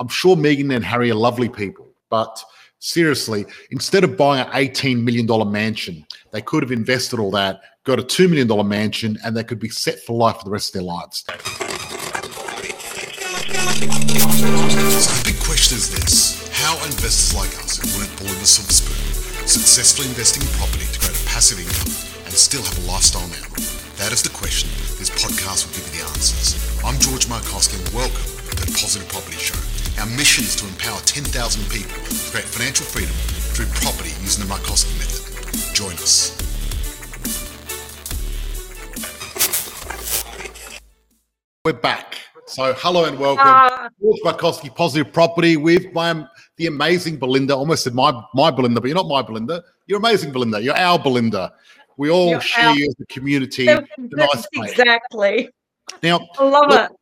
I'm sure Meghan and Harry are lovely people, but seriously, instead of buying an $18 million mansion, they could have invested all that, got a $2 million mansion, and they could be set for life for the rest of their lives. The big question is this how investors like us who weren't born with a silver spoon successfully investing in property to create a passive income and still have a lifestyle now? That is the question. This podcast will give you the answers. I'm George Markowski and welcome to the Positive Property Show. Our mission is to empower 10,000 people to create financial freedom through property using the Markowski method. Join us. We're back. So, hello and welcome. Uh, George Markowski, Positive Property, with my the amazing Belinda. Almost said my my Belinda, but you're not my Belinda. You're amazing, Belinda. You're our Belinda. We all share as a community. nice exactly. Now, I love look, it.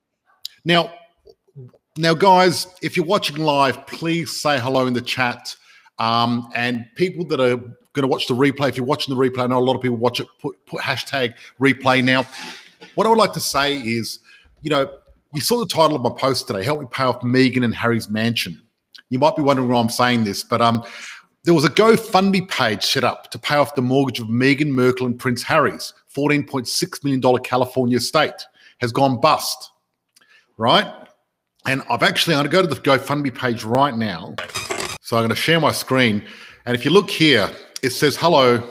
Now, now, guys, if you're watching live, please say hello in the chat. Um, and people that are going to watch the replay, if you're watching the replay, I know a lot of people watch it. Put, put hashtag replay now. What I would like to say is, you know, you saw the title of my post today. Help me pay off Meghan and Harry's mansion. You might be wondering why I'm saying this, but um, there was a GoFundMe page set up to pay off the mortgage of Meghan Markle and Prince Harry's $14.6 million California estate has gone bust, right? And I've actually, I'm going to go to the GoFundMe page right now. So I'm going to share my screen. And if you look here, it says, Hello,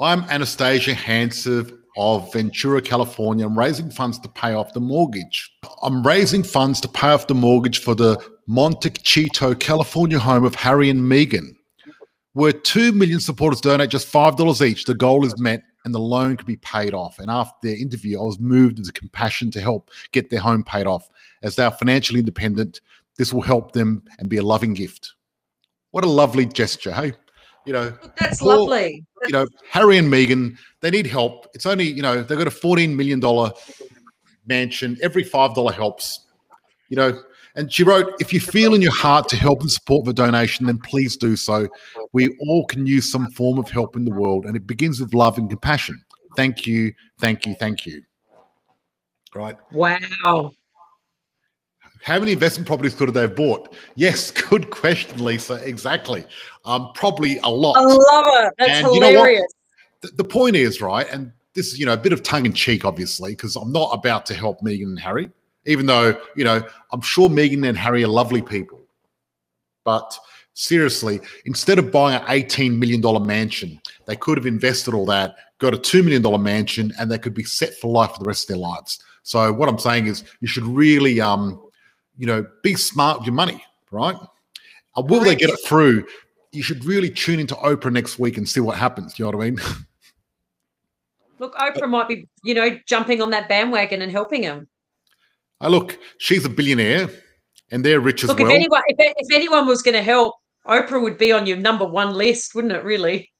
I'm Anastasia Hansev of Ventura, California. I'm raising funds to pay off the mortgage. I'm raising funds to pay off the mortgage for the Montecito, California home of Harry and Meghan. Where 2 million supporters donate just $5 each, the goal is met and the loan could be paid off. And after their interview, I was moved with compassion to help get their home paid off. As they are financially independent, this will help them and be a loving gift. What a lovely gesture, hey? You know, that's lovely. You know, Harry and Meghan, they need help. It's only, you know, they've got a $14 million mansion. Every $5 helps. You know, and she wrote, if you feel in your heart to help and support the donation, then please do so. We all can use some form of help in the world, and it begins with love and compassion. Thank you, thank you, thank you. Right? Wow. How many investment properties could they have bought? Yes, good question, Lisa. Exactly. Um, probably a lot. I love it. That's and hilarious. You know the, the point is, right, and this is, you know, a bit of tongue in cheek, obviously, because I'm not about to help meghan and Harry even though, you know, I'm sure Meghan and Harry are lovely people. But seriously, instead of buying an $18 million mansion, they could have invested all that, got a $2 million mansion, and they could be set for life for the rest of their lives. So what I'm saying is you should really, um, you know, be smart with your money, right? Uh, will they get it through? You should really tune into Oprah next week and see what happens. You know what I mean? Look, Oprah might be, you know, jumping on that bandwagon and helping him. Oh, look, she's a billionaire and they're rich as look, well. If anyone, if, if anyone was going to help, Oprah would be on your number one list, wouldn't it, really?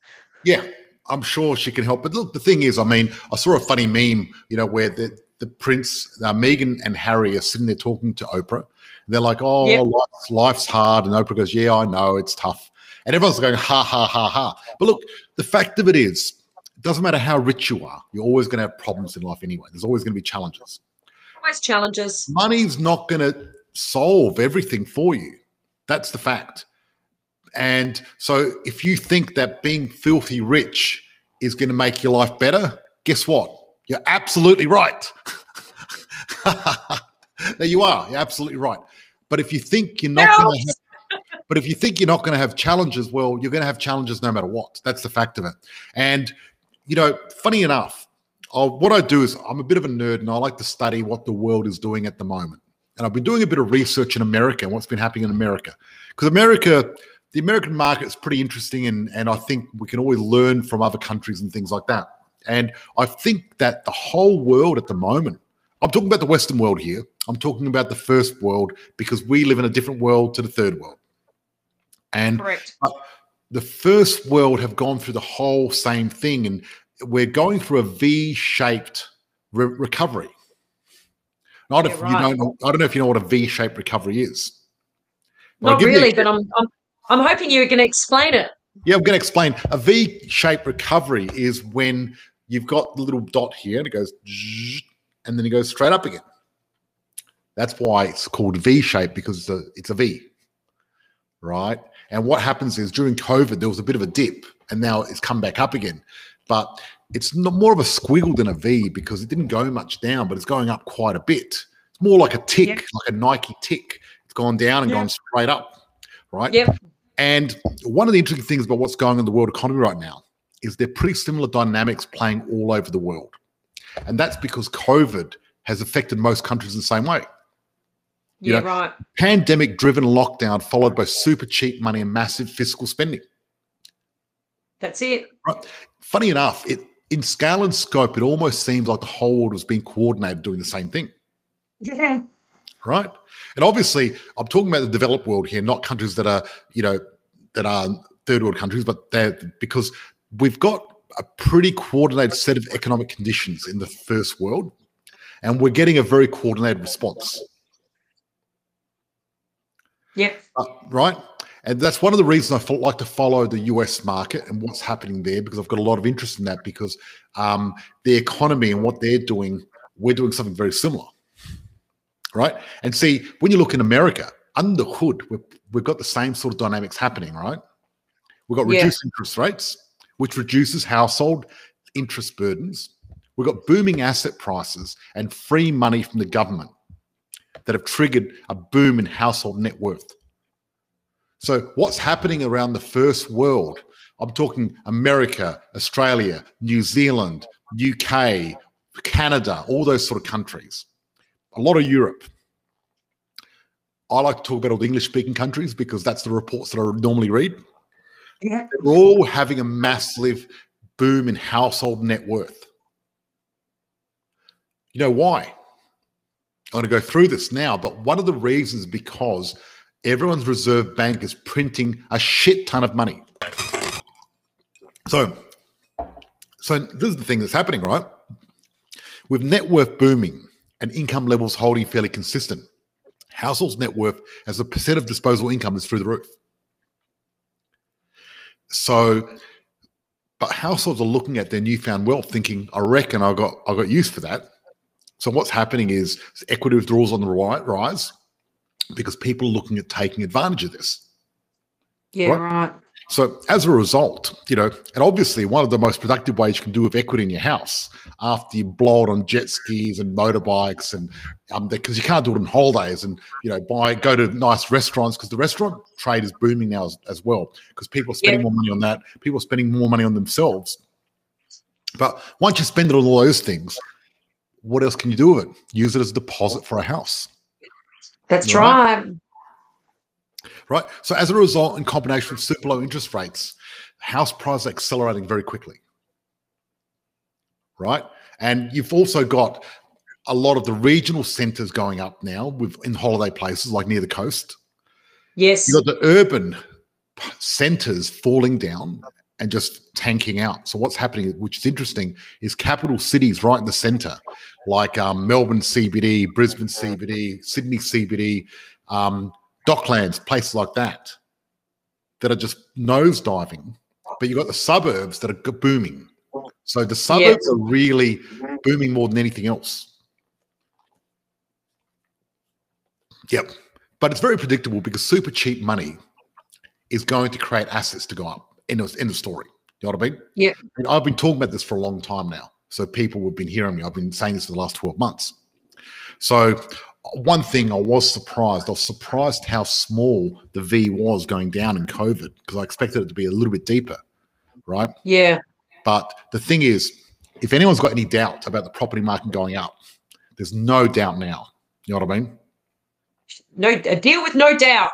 Yeah, I'm sure she can help. But look, the thing is, I mean, I saw a funny meme, you know, where the, the prince, uh, Meghan and Harry are sitting there talking to Oprah. And they're like, oh, yep. life's, life's hard. And Oprah goes, yeah, I know, it's tough. And everyone's going, ha, ha, ha, ha. But look, the fact of it is, it doesn't matter how rich you are, you're always going to have problems in life anyway. There's always going to be challenges always challenges. Money's not going to solve everything for you. That's the fact. And so if you think that being filthy rich is going to make your life better, guess what? You're absolutely right. there you are. You're absolutely right. But if you think you're not going to but if you think you're not going to have challenges, well, you're going to have challenges no matter what. That's the fact of it. And you know, funny enough, uh, what I do is I'm a bit of a nerd and I like to study what the world is doing at the moment. And I've been doing a bit of research in America and what's been happening in America. Because America, the American market is pretty interesting and, and I think we can always learn from other countries and things like that. And I think that the whole world at the moment, I'm talking about the Western world here. I'm talking about the first world because we live in a different world to the third world. And the first world have gone through the whole same thing. And we're going through a V-shaped re- recovery. Not yeah, if right. you don't. I don't know if you know what a V-shaped recovery is. But Not really, but I'm, I'm I'm hoping you're going to explain it. Yeah, I'm going to explain. A V-shaped recovery is when you've got the little dot here, and it goes, and then it goes straight up again. That's why it's called V-shaped because it's a, it's a V, right? And what happens is during COVID, there was a bit of a dip and now it's come back up again. But it's not more of a squiggle than a V because it didn't go much down, but it's going up quite a bit. It's more like a tick, yep. like a Nike tick. It's gone down and yep. gone straight up, right? Yep. And one of the interesting things about what's going on in the world economy right now is they're pretty similar dynamics playing all over the world. And that's because COVID has affected most countries in the same way. You yeah, know, right. Pandemic driven lockdown followed by super cheap money and massive fiscal spending. That's it. Right. Funny enough, it in scale and scope, it almost seems like the whole world was being coordinated doing the same thing. Yeah. Right. And obviously, I'm talking about the developed world here, not countries that are, you know, that are third world countries, but they're because we've got a pretty coordinated set of economic conditions in the first world, and we're getting a very coordinated response. Yeah. Uh, right. And that's one of the reasons I like to follow the US market and what's happening there because I've got a lot of interest in that because um, the economy and what they're doing, we're doing something very similar. Right. And see, when you look in America, under the hood, we've, we've got the same sort of dynamics happening, right? We've got reduced yeah. interest rates, which reduces household interest burdens. We've got booming asset prices and free money from the government that have triggered a boom in household net worth. So, what's happening around the first world? I'm talking America, Australia, New Zealand, UK, Canada, all those sort of countries, a lot of Europe. I like to talk about all the English speaking countries because that's the reports that I normally read. Yeah. They're all having a massive boom in household net worth. You know why? I'm going to go through this now, but one of the reasons because everyone's reserve bank is printing a shit ton of money. So, so this is the thing that's happening, right? With net worth booming and income levels holding fairly consistent, households' net worth as a percent of disposable income is through the roof. So, but households are looking at their newfound wealth, thinking, "I reckon I got I got use for that." So what's happening is equity withdrawals on the rise because people are looking at taking advantage of this. Yeah, right? right. So as a result, you know, and obviously one of the most productive ways you can do with equity in your house after you blow it on jet skis and motorbikes and um because you can't do it on holidays and you know buy go to nice restaurants because the restaurant trade is booming now as, as well because people are spending yeah. more money on that. People are spending more money on themselves. But once you spend it on all those things, what else can you do with it? Use it as a deposit for a house. That's right. right. Right. So as a result, in combination with super low interest rates, house prices accelerating very quickly. Right. And you've also got a lot of the regional centers going up now with in holiday places like near the coast. Yes. You've got the urban centers falling down and just tanking out. So what's happening, which is interesting, is capital cities right in the center, like um, Melbourne CBD, Brisbane CBD, Sydney CBD, um, Docklands, places like that, that are just nosediving. But you've got the suburbs that are booming. So the suburbs are really booming more than anything else. Yep. But it's very predictable because super cheap money is going to create assets to go up. End of, end of story. You know what I mean? Yeah. And I've been talking about this for a long time now. So people have been hearing me. I've been saying this for the last 12 months. So one thing I was surprised. I was surprised how small the V was going down in COVID because I expected it to be a little bit deeper, right? Yeah. But the thing is, if anyone's got any doubt about the property market going up, there's no doubt now. You know what I mean? No, uh, deal with no doubt.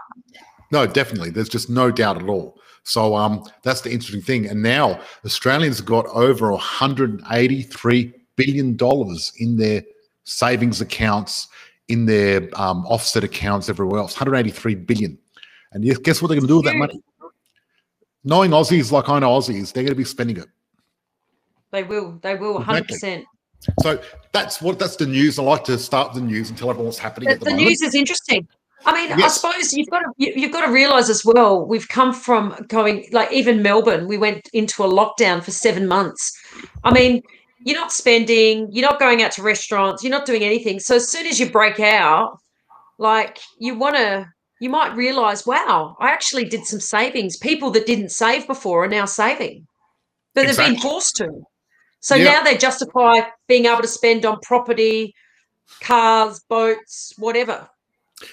No, definitely. There's just no doubt at all. So um, that's the interesting thing. And now Australians have got over 183 billion dollars in their savings accounts, in their um, offset accounts, everywhere else. 183 billion. And guess what they're going to do with that money? Knowing Aussies like I know Aussies, they're going to be spending it. They will. They will. 100. percent So that's what that's the news. I like to start the news and tell everyone what's happening. The, the, the news is interesting. I mean, yes. I suppose you've got to you, have got to realize as well. We've come from going like even Melbourne. We went into a lockdown for seven months. I mean, you're not spending, you're not going out to restaurants, you're not doing anything. So as soon as you break out, like you want to you might realize wow i actually did some savings people that didn't save before are now saving but exactly. they've been forced to so yeah. now they justify being able to spend on property cars boats whatever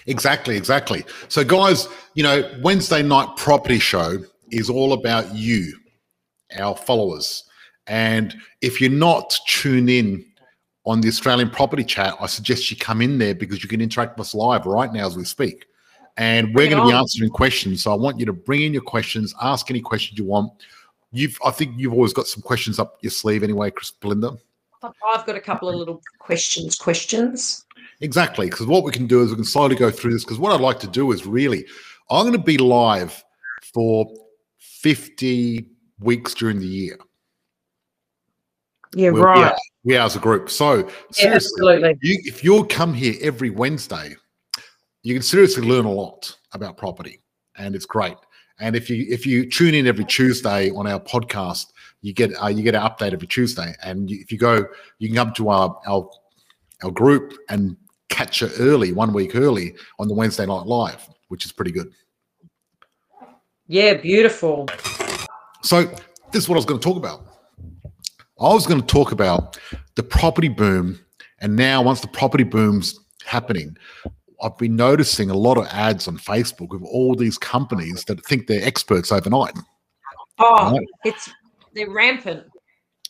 exactly exactly so guys you know wednesday night property show is all about you our followers and if you're not tuned in on the Australian property chat, I suggest you come in there because you can interact with us live right now as we speak. And we're going to be answering questions. So I want you to bring in your questions, ask any questions you want. You've, I think you've always got some questions up your sleeve anyway, Chris Belinda. I've got a couple of little questions. Questions. Exactly, because what we can do is we can slowly go through this. Because what I'd like to do is really, I'm going to be live for 50 weeks during the year. Yeah, we'll right. We are as a group. So seriously, yeah, you, if you come here every Wednesday, you can seriously learn a lot about property, and it's great. And if you if you tune in every Tuesday on our podcast, you get uh, you get an update every Tuesday. And if you go, you can come to our our our group and catch it early, one week early on the Wednesday night live, which is pretty good. Yeah, beautiful. So this is what I was going to talk about. I was going to talk about the property boom. And now, once the property boom's happening, I've been noticing a lot of ads on Facebook of all these companies that think they're experts overnight. Oh, right? it's they're rampant.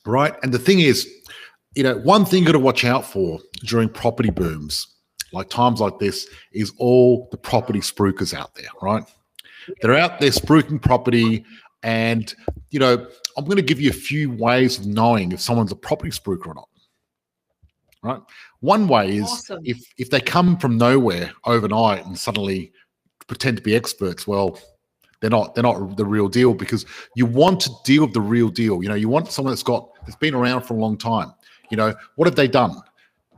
Right. And the thing is, you know, one thing you got to watch out for during property booms, like times like this, is all the property spruikers out there, right? They're out there spruiking property and, you know, I'm going to give you a few ways of knowing if someone's a property spruiker or not. Right. One way is awesome. if if they come from nowhere overnight and suddenly pretend to be experts, well, they're not they're not the real deal because you want to deal with the real deal. You know, you want someone that's got that's been around for a long time. You know, what have they done?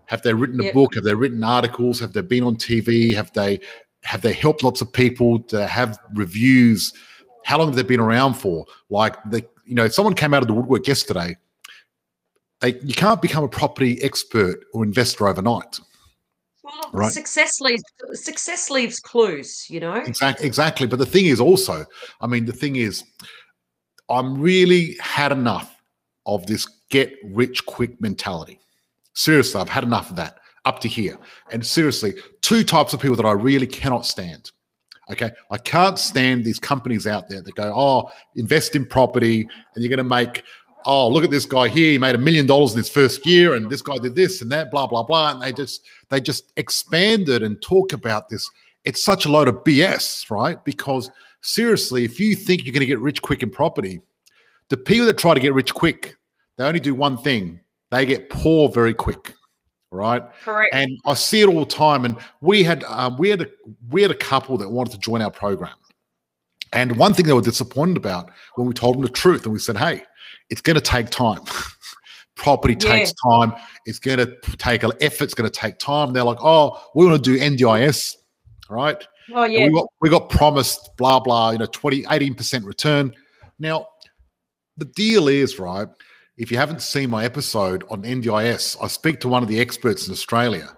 Have they written a yep. book? Have they written articles? Have they been on TV? Have they have they helped lots of people to have reviews? How long have they been around for? Like the, you know, someone came out of the woodwork yesterday. They, you can't become a property expert or investor overnight. Well, right? Success leaves success leaves clues, you know. Exactly, exactly. But the thing is also, I mean, the thing is, I'm really had enough of this get rich quick mentality. Seriously, I've had enough of that up to here. And seriously, two types of people that I really cannot stand. Okay. I can't stand these companies out there that go, oh, invest in property and you're going to make, oh, look at this guy here. He made a million dollars in his first year and this guy did this and that, blah, blah, blah. And they just, they just expanded and talk about this. It's such a load of BS, right? Because seriously, if you think you're going to get rich quick in property, the people that try to get rich quick, they only do one thing they get poor very quick right? Correct. And I see it all the time. And we had um, we had a we had a couple that wanted to join our program, and one thing they were disappointed about when we told them the truth, and we said, "Hey, it's going to take time. Property yeah. takes time. It's going to take an effort. It's going to take time." They're like, "Oh, we want to do NDIS, right?" Oh yeah. we got we got promised blah blah. You know, 20, 18 percent return. Now, the deal is right if you haven't seen my episode on NDIS, I speak to one of the experts in Australia,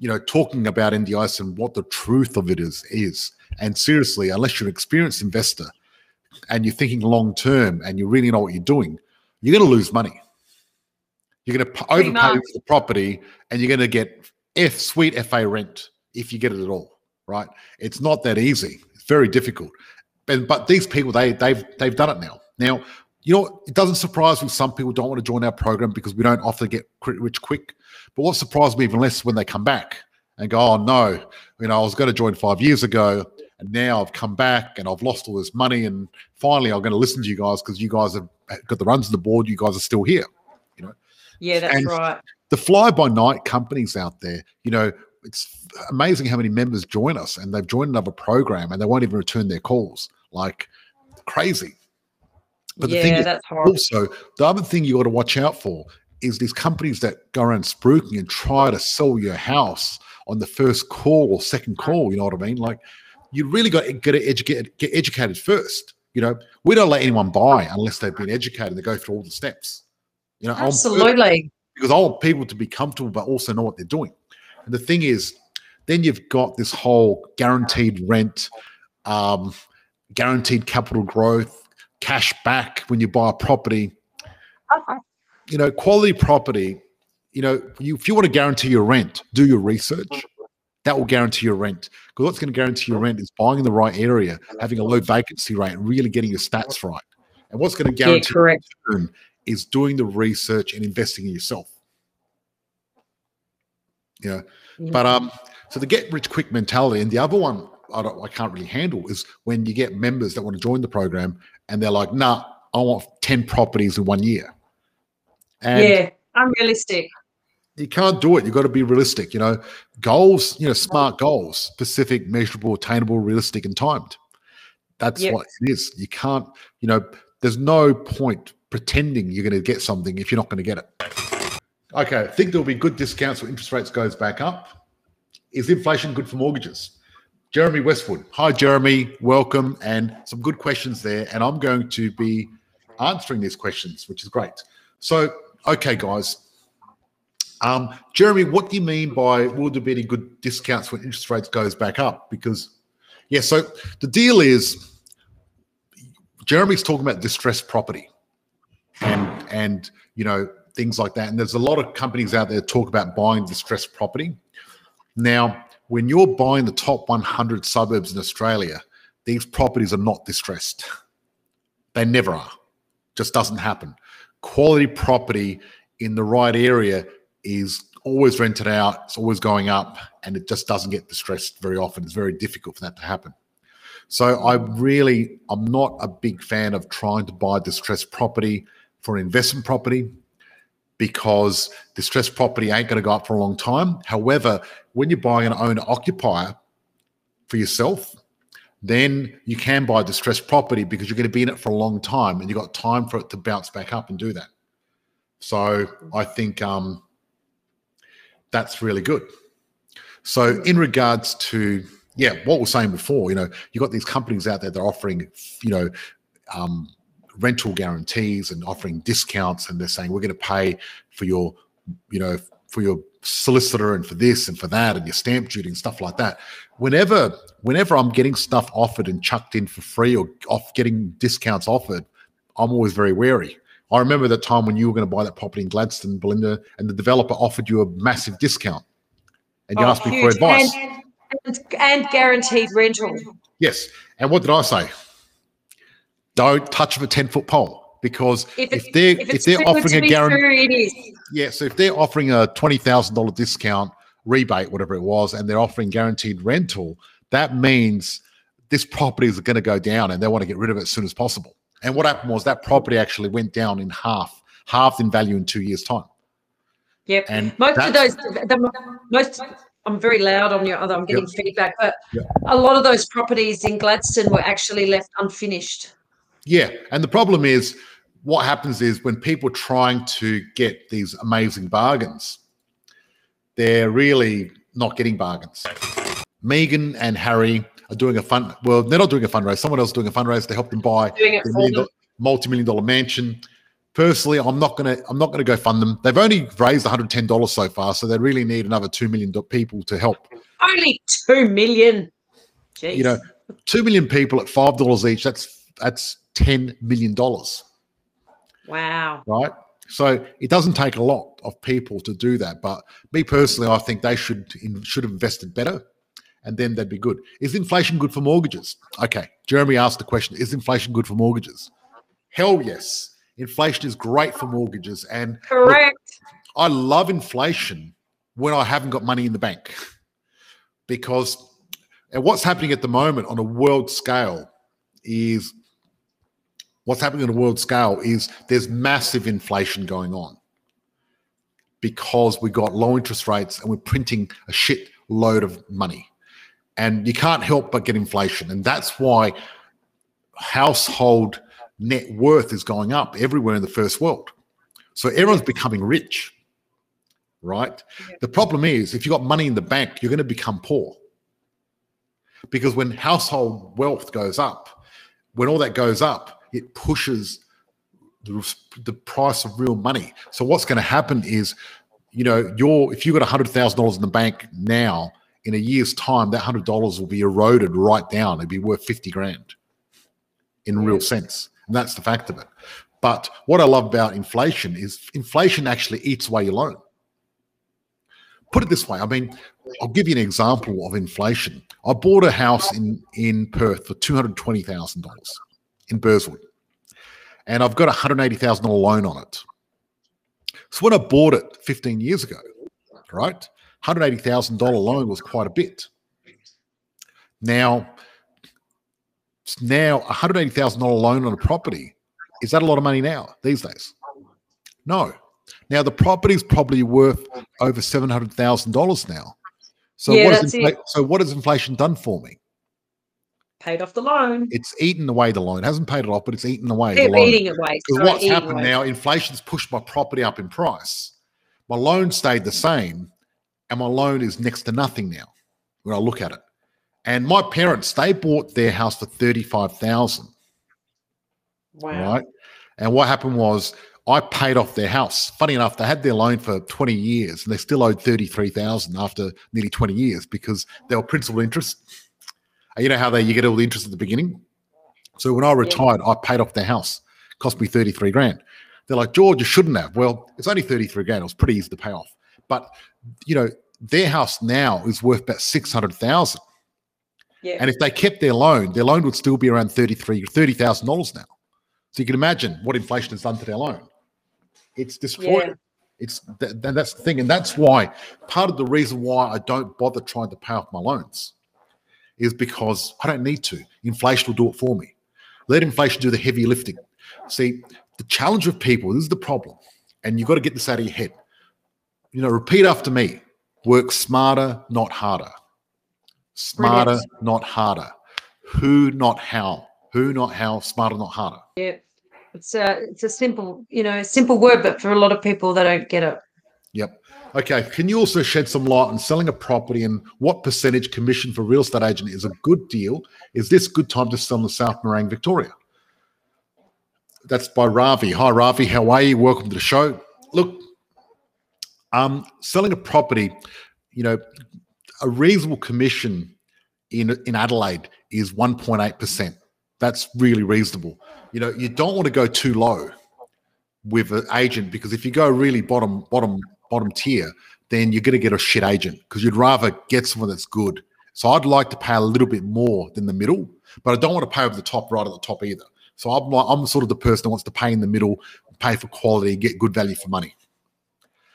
you know, talking about NDIS and what the truth of it is is. And seriously, unless you're an experienced investor and you're thinking long term and you really know what you're doing, you're going to lose money. You're going to overpay for the property and you're going to get F sweet FA rent if you get it at all. Right? It's not that easy. It's very difficult. And, but these people, they they've they've done it now. Now, you know, it doesn't surprise me some people don't want to join our program because we don't often get rich quick. But what surprised me even less when they come back and go, oh, no, you know, I was going to join five years ago and now I've come back and I've lost all this money. And finally, I'm going to listen to you guys because you guys have got the runs of the board. You guys are still here, you know. Yeah, that's and right. The fly by night companies out there, you know, it's amazing how many members join us and they've joined another program and they won't even return their calls. Like crazy. But yeah, the thing is, that's hard. also the other thing you got to watch out for is these companies that go around spruiking and try to sell your house on the first call or second call. You know what I mean? Like you really got to get educated, get educated first. You know, we don't let anyone buy unless they've been educated. They go through all the steps. You know, absolutely. Because I want people to be comfortable, but also know what they're doing. And the thing is, Then you've got this whole guaranteed rent, um, guaranteed capital growth, cash back when you buy a property. You know, quality property. You know, you, if you want to guarantee your rent, do your research. That will guarantee your rent. Because what's going to guarantee your rent is buying in the right area, having a low vacancy rate, and really getting your stats right. And what's going to guarantee yeah, correct. is doing the research and investing in yourself. Yeah. yeah. But um, so the get rich quick mentality, and the other one I, don't, I can't really handle is when you get members that want to join the program and they're like, "Nah, I want ten properties in one year." And yeah, unrealistic. You can't do it. You've got to be realistic. You know, goals. You know, smart goals, specific, measurable, attainable, realistic, and timed. That's yep. what it is. You can't. You know, there's no point pretending you're going to get something if you're not going to get it. Okay, I think there'll be good discounts when interest rates goes back up. Is inflation good for mortgages? Jeremy Westwood. Hi, Jeremy. Welcome. And some good questions there. And I'm going to be answering these questions, which is great. So, okay, guys. Um, Jeremy, what do you mean by will there be any good discounts when interest rates goes back up? Because, yeah, so the deal is Jeremy's talking about distressed property and and you know things like that. And there's a lot of companies out there talk about buying distressed property. Now, when you're buying the top 100 suburbs in Australia, these properties are not distressed. They never are. Just doesn't happen. Quality property in the right area is always rented out, it's always going up, and it just doesn't get distressed very often. It's very difficult for that to happen. So I really, I'm not a big fan of trying to buy distressed property for investment property because distressed property ain't going to go up for a long time. However, when you're buying an owner occupier for yourself, then you can buy distressed property because you're going to be in it for a long time and you've got time for it to bounce back up and do that. So I think um, that's really good. So in regards to yeah, what we're saying before, you know, you've got these companies out there that are offering, you know, um, rental guarantees and offering discounts and they're saying we're going to pay for your you know for your solicitor and for this and for that and your stamp duty and stuff like that. Whenever whenever i'm getting stuff offered and chucked in for free or off getting discounts offered i'm always very wary. I remember the time when you were going to buy that property in gladstone belinda and the developer offered you a massive discount and you oh, asked me for advice. And, and, and guaranteed rental. Yes. And what did i say don't touch a 10 foot pole because if, if they're if, if they're offering a guarantee yeah so if they're offering a $20000 discount rebate whatever it was and they're offering guaranteed rental that means this property is going to go down and they want to get rid of it as soon as possible and what happened was that property actually went down in half halved in value in two years time yep and most of those the most I'm very loud on your other. I'm getting yep. feedback, but yep. a lot of those properties in Gladstone were actually left unfinished. Yeah. And the problem is what happens is when people are trying to get these amazing bargains, they're really not getting bargains. Meghan and Harry are doing a fund. Well, they're not doing a fundraise. Someone else is doing a fundraise to help them buy a multi-million dollar mansion. Personally, I'm not gonna. I'm not gonna go fund them. They've only raised 110 dollars so far, so they really need another two million people to help. Only two million. Jeez. You know, two million people at five dollars each. That's that's $10 million. Wow. Right? So it doesn't take a lot of people to do that. But me personally, I think they should should have invested better and then they'd be good. Is inflation good for mortgages? Okay. Jeremy asked the question Is inflation good for mortgages? Hell yes. Inflation is great for mortgages. And correct. Look, I love inflation when I haven't got money in the bank because and what's happening at the moment on a world scale is what's happening on a world scale is there's massive inflation going on because we got low interest rates and we're printing a shit load of money. And you can't help but get inflation. And that's why household net worth is going up everywhere in the first world. So everyone's becoming rich, right? Yeah. The problem is if you've got money in the bank, you're going to become poor. Because when household wealth goes up, when all that goes up, it pushes the, the price of real money. So what's going to happen is, you know, you're if you've got hundred thousand dollars in the bank now, in a year's time, that hundred dollars will be eroded right down. It'd be worth fifty grand in real sense, and that's the fact of it. But what I love about inflation is inflation actually eats away your loan. Put it this way, I mean, I'll give you an example of inflation. I bought a house in in Perth for two hundred twenty thousand dollars in Burswood, and I've got a hundred eighty thousand dollar loan on it. So when I bought it fifteen years ago, right, hundred eighty thousand dollar loan was quite a bit. Now, now a hundred eighty thousand dollar loan on a property is that a lot of money now these days? No. Now the property is probably worth over seven hundred thousand dollars now. So Yeah, what infla- it. so what has inflation done for me? Paid off the loan. It's eaten away the loan. It hasn't paid it off, but it's eaten away Keep the loan. eating away. Because what's happened away. now, inflation's pushed my property up in price. My loan stayed the same, and my loan is next to nothing now when I look at it. And my parents, they bought their house for thirty-five thousand, Wow. right? And what happened was I paid off their house. Funny enough, they had their loan for twenty years, and they still owed thirty-three thousand after nearly twenty years because they were principal interest. You know how they you get all the interest at the beginning. So when I retired, I paid off their house. Cost me 33 grand. They're like, George, you shouldn't have. Well, it's only 33 grand. It was pretty easy to pay off. But you know, their house now is worth about 600,000. Yeah. And if they kept their loan, their loan would still be around 33 $30,000 now. So you can imagine what inflation has done to their loan. It's destroyed. Yeah. It's th- that's the thing, and that's why part of the reason why I don't bother trying to pay off my loans is because I don't need to. Inflation will do it for me. Let inflation do the heavy lifting. See, the challenge of people, this is the problem, and you've got to get this out of your head. You know, repeat after me work smarter, not harder. Smarter, Brilliant. not harder. Who, not how. Who, not how. Smarter, not harder. Yeah. It's a it's a simple, you know, simple word, but for a lot of people they don't get it. Yep. Okay. Can you also shed some light on selling a property and what percentage commission for real estate agent is a good deal? Is this good time to sell in the South Morang, Victoria? That's by Ravi. Hi, Ravi. How are you? Welcome to the show. Look, um, selling a property, you know, a reasonable commission in in Adelaide is 1.8%. That's really reasonable. You know, you don't want to go too low with an agent because if you go really bottom bottom bottom tier, then you're going to get a shit agent because you'd rather get someone that's good. So I'd like to pay a little bit more than the middle, but I don't want to pay over the top right at the top either. So I'm like, I'm sort of the person that wants to pay in the middle, pay for quality, get good value for money.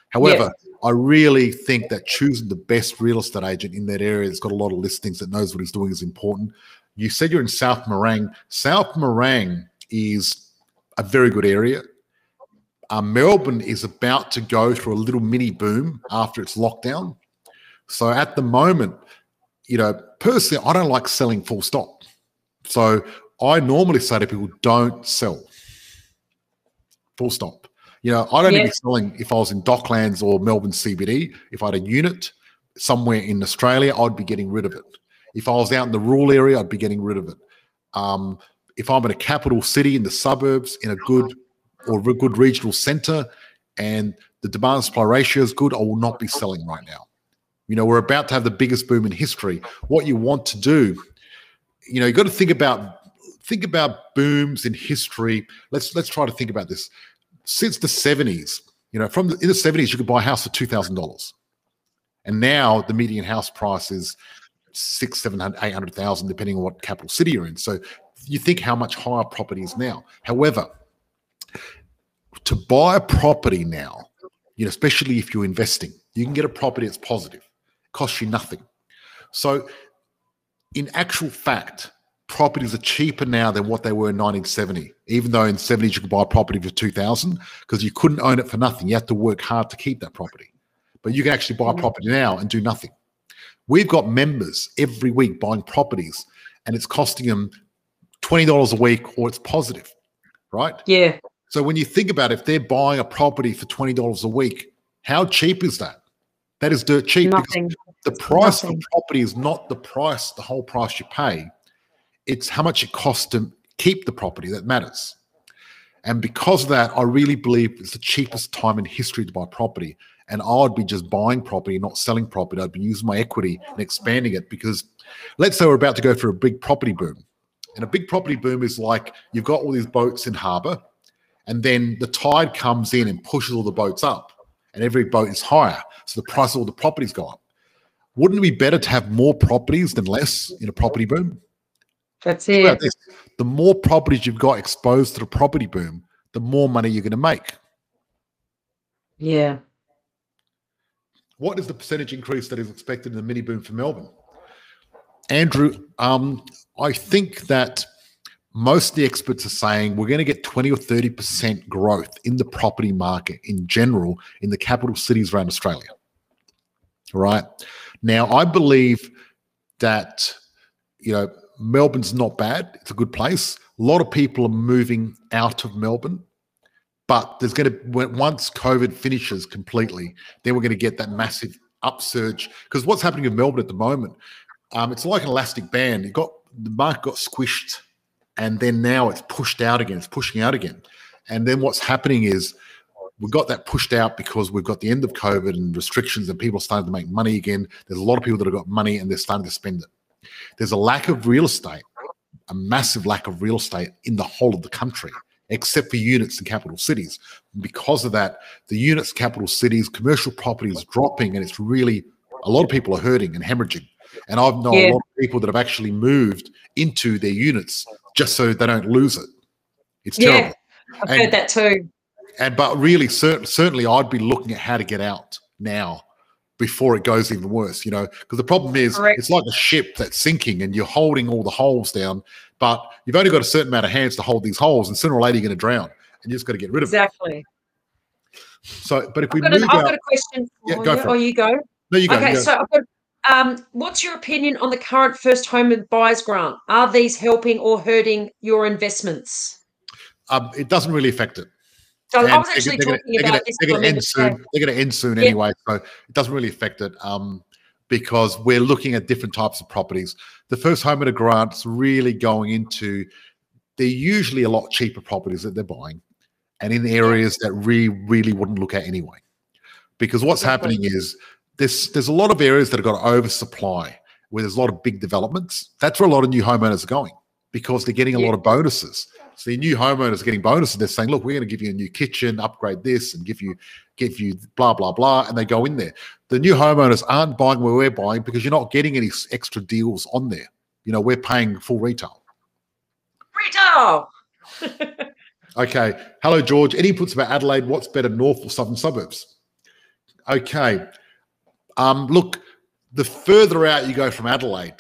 However, I really think that choosing the best real estate agent in that area that's got a lot of listings that knows what he's doing is important. You said you're in South Morang. South Morang is a very good area. Uh, Melbourne is about to go through a little mini boom after its lockdown. So at the moment, you know, personally, I don't like selling full stop. So I normally say to people, don't sell. Full stop. You know, I don't Yeah. be selling if I was in Docklands or Melbourne CBD. If I had a unit somewhere in Australia, I'd be getting rid of it. If I was out in the rural area, I'd be getting rid of it. Um, if I'm in a capital city in the suburbs, in a good or a good regional center, and the demand supply ratio is good, I will not be selling right now. You know, we're about to have the biggest boom in history. What you want to do, you know, you got to think about think about booms in history. Let's let's try to think about this. Since the 70s, you know, from the, in the 70s, you could buy a house for two thousand dollars, and now the median house price is six, seven hundred, eight hundred thousand, depending on what capital city you're in. So you think how much higher property is now. However, to buy a property now, you know, especially if you're investing, you can get a property that's positive, costs you nothing. So, in actual fact, properties are cheaper now than what they were in 1970. Even though in 70s you could buy a property for 2,000 because you couldn't own it for nothing. You had to work hard to keep that property. But you can actually buy a mm-hmm. property now and do nothing. We've got members every week buying properties, and it's costing them twenty dollars a week, or it's positive, right? Yeah. So when you think about it, if they're buying a property for twenty dollars a week, how cheap is that? That is dirt cheap. because Nothing. The price of the property is not the price, the whole price you pay. It's how much it costs to keep the property that matters. And because of that, I really believe it's the cheapest time in history to buy property. and I'd be just buying property, not selling property. I'd be using my equity and expanding it because let's say we're about to go through a big property boom. And a big property boom is like you've got all these boats in harbor, and then the tide comes in and pushes all the boats up, and every boat is higher. So the price of all the properties go up. Wouldn't it be better to have more properties than less in a property boom? That's it. The more properties you've got exposed to the property boom, the more money you're going to make. Yeah. What is the percentage increase that is expected in the mini boom for Melbourne? Andrew, um, I think that most of the experts are saying we're going to get 20 or 30% growth in the property market in general in the capital cities around Australia. Right. Now, I believe that, you know, Melbourne's not bad. It's a good place. A lot of people are moving out of Melbourne, but there's going to once COVID finishes completely, then we're going to get that massive upsurge. Because what's happening in Melbourne at the moment, um, it's like an elastic band. It got the market got squished, and then now it's pushed out again. It's pushing out again, and then what's happening is we've got that pushed out because we've got the end of COVID and restrictions, and people are starting to make money again. There's a lot of people that have got money and they're starting to spend it. There's a lack of real estate, a massive lack of real estate in the whole of the country, except for units in capital cities. because of that, the units, capital cities, commercial property is dropping, and it's really a lot of people are hurting and hemorrhaging. And I've known yeah. a lot of people that have actually moved into their units just so they don't lose it. It's terrible. yeah. I've and, heard that too. And but really, cer- certainly, I'd be looking at how to get out now before it goes even worse. You know, because the problem is Correct. it's like a ship that's sinking and you're holding all the holes down, but you've only got a certain amount of hands to hold these holes, and sooner or later you're going to drown, and you just got to get rid of exactly. it. Exactly. So, but if I've we got move a, I've got a question. Yeah, go for oh, it. you go. No, you go. Okay, you go. so I've got um, what's your opinion on the current first home buyers grant? Are these helping or hurting your investments? Um, it doesn't really affect it. So I was actually they're talking gonna, about this. They're going to end soon. They're going to end soon anyway, so it doesn't really affect it. Um, because we're looking at different types of properties. The first home homeowner grant's really going into. They're usually a lot cheaper properties that they're buying, and in areas that we really wouldn't look at anyway. Because what's happening is there's there's a lot of areas that have got oversupply where there's a lot of big developments. That's where a lot of new homeowners are going because they're getting a yeah. lot of bonuses. So the new homeowners are getting bonuses. They're saying, "Look, we're going to give you a new kitchen, upgrade this, and give you give you blah blah blah," and they go in there. The new homeowners aren't buying where we're buying because you're not getting any extra deals on there. You know, we're paying full retail. Retail. okay. Hello, George. Any inputs about Adelaide? What's better, north or southern suburbs? Okay. Um, look, the further out you go from Adelaide,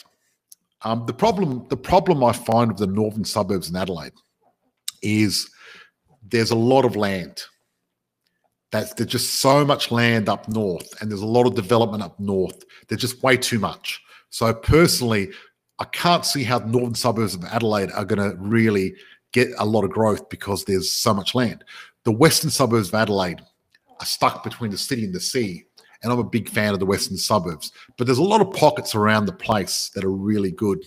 um, the problem the problem I find with the northern suburbs in Adelaide is there's a lot of land. That's there's just so much land up north, and there's a lot of development up north. There's just way too much. So personally, I can't see how the northern suburbs of Adelaide are going to really get a lot of growth because there's so much land. The western suburbs of Adelaide are stuck between the city and the sea and I'm a big fan of the western suburbs. But there's a lot of pockets around the place that are really good,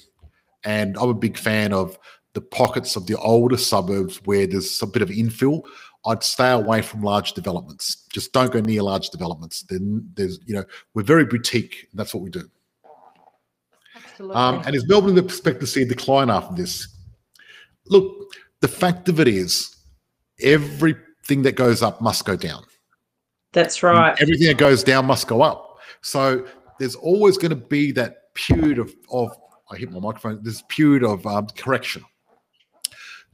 and I'm a big fan of the pockets of the older suburbs where there's a bit of infill. I'd stay away from large developments. Just don't go near large developments. Then there's, you know, we're very boutique. That's what we do. Absolutely. Um, and is Melbourne expect to see a decline after this? Look, the fact of it is, everything that goes up must go down. That's right. Everything that goes down must go up. So there's always going to be that period of, of I hit my microphone, this period of um, correction.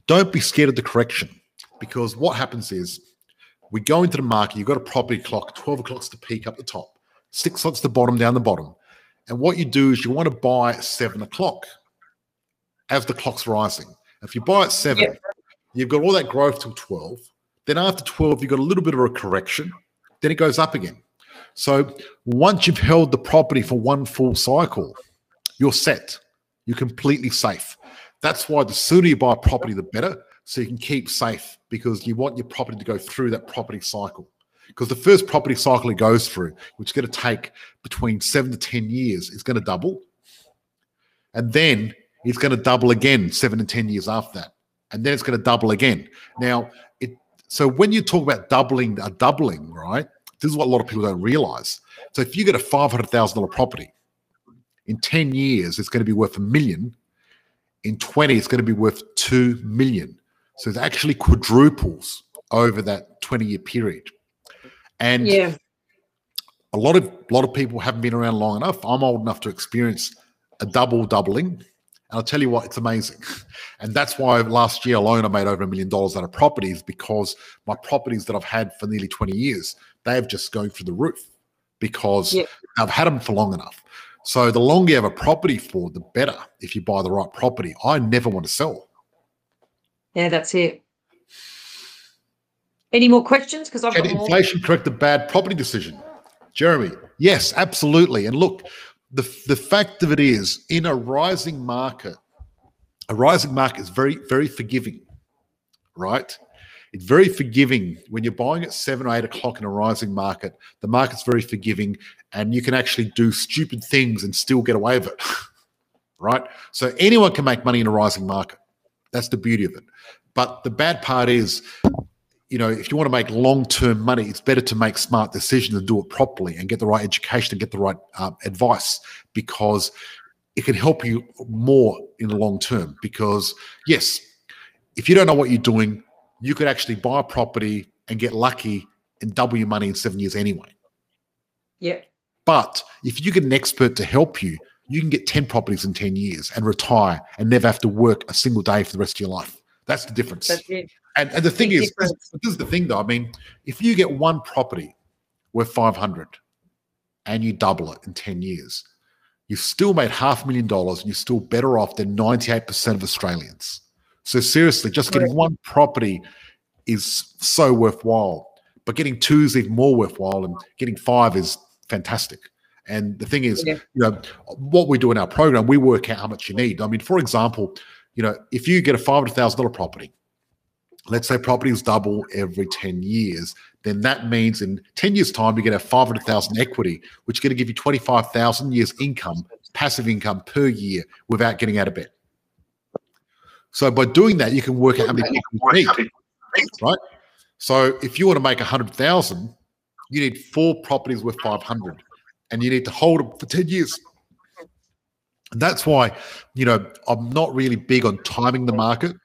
Don't be scared of the correction because what happens is we go into the market, you've got a property clock, 12 o'clock's the peak up the top, six o'clock's the bottom down the bottom. And what you do is you want to buy at seven o'clock as the clock's rising. If you buy at seven, yeah. you've got all that growth till 12. Then after 12, you've got a little bit of a correction then it goes up again. So once you've held the property for one full cycle, you're set. You're completely safe. That's why the sooner you buy a property, the better. So you can keep safe because you want your property to go through that property cycle. Because the first property cycle it goes through, which is going to take between seven to 10 years, is going to double. And then it's going to double again seven to 10 years after that. And then it's going to double again. Now, so when you talk about doubling a doubling, right? This is what a lot of people don't realize. So if you get a five hundred thousand dollar property, in ten years it's going to be worth a million. In twenty, it's going to be worth two million. So it actually quadruples over that twenty year period. And Yeah. a lot of a lot of people haven't been around long enough. I'm old enough to experience a double doubling. I'll tell you what, it's amazing. And that's why last year alone I made over a million dollars out of properties because my properties that I've had for nearly 20 years, they have just going through the roof because Yeah. I've had them for long enough. So the longer you have a property for, the better if you buy the right property. I never want to sell. Yeah, that's it. Any more questions? Because I've Can got more. inflation correct a bad property decision? Jeremy, yes, absolutely. And look, the, the fact of it is, in a rising market, a rising market is very, very forgiving, right? It's very forgiving when you're buying at seven or eight o'clock in a rising market. The market's very forgiving, and you can actually do stupid things and still get away with it, right? So anyone can make money in a rising market. That's the beauty of it. But the bad part is, you know, if you want to make long term money, it's better to make smart decisions and do it properly and get the right education and get the right um, advice because it can help you more in the long term. Because, yes, if you don't know what you're doing, you could actually buy a property and get lucky and double your money in seven years anyway. Yeah. But if you get an expert to help you, you can get 10 properties in 10 years and retire and never have to work a single day for the rest of your life. That's the difference. That's it. And, and the thing Big is, this, this is the thing though. I mean, if you get one property worth 500 and you double it in 10 years, you've still made half a million dollars and you're still better off than 98% of Australians. So seriously, just getting one property is so worthwhile, but getting two is even more worthwhile and getting five is fantastic. And the thing is, Yeah. you know, what we do in our program, we work out how much you need. I mean, for example, you know, if you get a $500,000 property, let's say properties double every 10 years, then that means in 10 years' time, you're going to have 500,000 equity, which is going to give you 25,000 years income, passive income per year without getting out of bed. So by doing that, you can work out how many people you need, right? So if you want to make 100,000, you need four properties worth 500 and you need to hold them for 10 years. And that's why, you know, I'm not really big on timing the market